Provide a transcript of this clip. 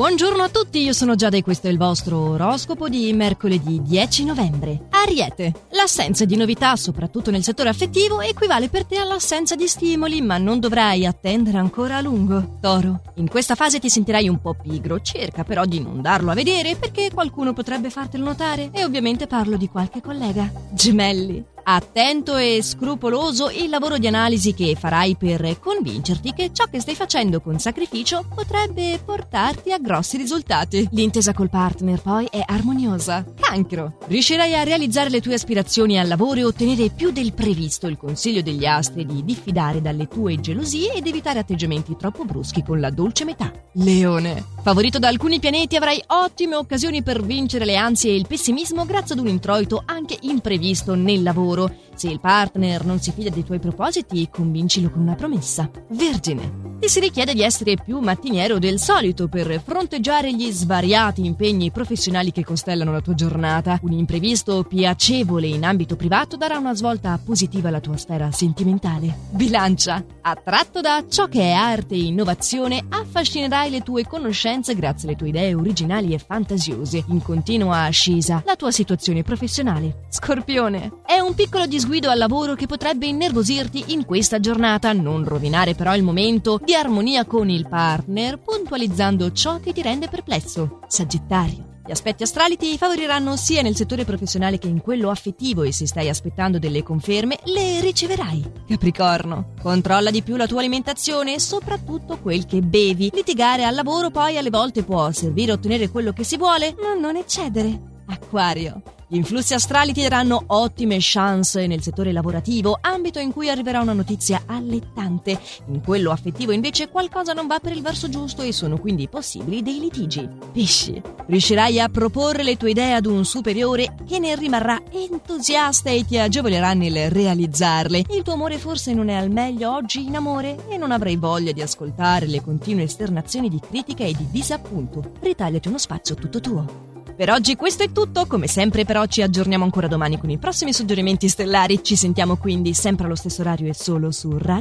Buongiorno a tutti, io sono Giada e questo è il vostro oroscopo di mercoledì 10 novembre. Ariete, l'assenza di novità, soprattutto nel settore affettivo, equivale per te all'assenza di stimoli, ma non dovrai attendere ancora a lungo. Toro, in questa fase ti sentirai un po' pigro, cerca però di non darlo a vedere perché qualcuno potrebbe fartelo notare e ovviamente parlo di qualche collega. Gemelli, Attento e scrupoloso il lavoro di analisi che farai per convincerti che ciò che stai facendo con sacrificio potrebbe portarti a grossi risultati. L'intesa col partner poi è armoniosa. Cancro. Riuscirai a realizzare le tue aspirazioni al lavoro e ottenere più del previsto. Il consiglio degli astri di diffidare dalle tue gelosie ed evitare atteggiamenti troppo bruschi con la dolce metà. Leone. Favorito da alcuni pianeti avrai ottime occasioni per vincere le ansie e il pessimismo grazie ad un introito anche imprevisto nel lavoro lavoro. Se il partner non si fida dei tuoi propositi, convincilo con una promessa. Vergine. Ti si richiede di essere più mattiniero del solito per fronteggiare gli svariati impegni professionali che costellano la tua giornata. Un imprevisto piacevole in ambito privato darà una svolta positiva alla tua sfera sentimentale. Bilancia. Attratto da ciò che è arte e innovazione, affascinerai le tue conoscenze grazie alle tue idee originali e fantasiose. In continua ascesa la tua situazione professionale. Scorpione. È un piccolo disguido al lavoro che potrebbe innervosirti in questa giornata, non rovinare però il momento di armonia con il partner, puntualizzando ciò che ti rende perplesso. Sagittario. Gli aspetti astrali ti favoriranno sia nel settore professionale che in quello affettivo e se stai aspettando delle conferme, le riceverai. Capricorno. Controlla di più la tua alimentazione e soprattutto quel che bevi. Litigare al lavoro poi alle volte può servire a ottenere quello che si vuole, ma non eccedere. Acquario. Gli influssi astrali ti daranno ottime chance nel settore lavorativo, ambito in cui arriverà una notizia allettante. In quello affettivo invece qualcosa non va per il verso giusto e sono quindi possibili dei litigi. Pesci, riuscirai a proporre le tue idee ad un superiore che ne rimarrà entusiasta e ti agevolerà nel realizzarle. Il tuo amore forse non è al meglio oggi in amore e non avrai voglia di ascoltare le continue esternazioni di critica e di disappunto. Ritagliati uno spazio tutto tuo. Per oggi questo è tutto, come sempre però ci aggiorniamo ancora domani con i prossimi suggerimenti stellari, ci sentiamo quindi sempre allo stesso orario e solo su Radio